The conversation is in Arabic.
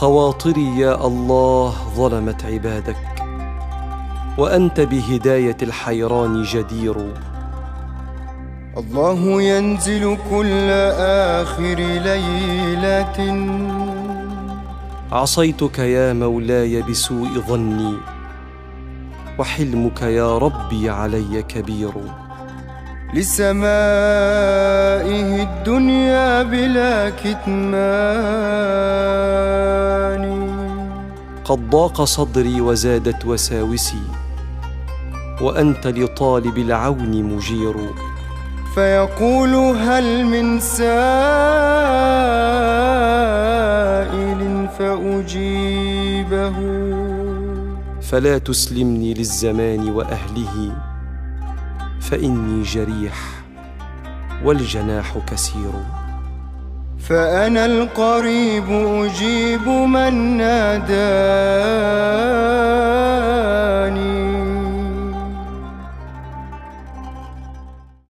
خواطري يا الله ظلمت عبادك وأنت بهداية الحيران جدير. الله ينزل كل آخر ليلة. عصيتك يا مولاي بسوء ظني وحلمك يا ربي علي كبير. لسمائه الدنيا بلا كتمان. قد ضاق صدري وزادت وساوسي وأنت لطالب العون مجير. فيقول هل من سائل فأجيبه؟ فلا تسلمني للزمان وأهله فإني جريح. والجناح كسير. فأنا القريب أجيب من ناداني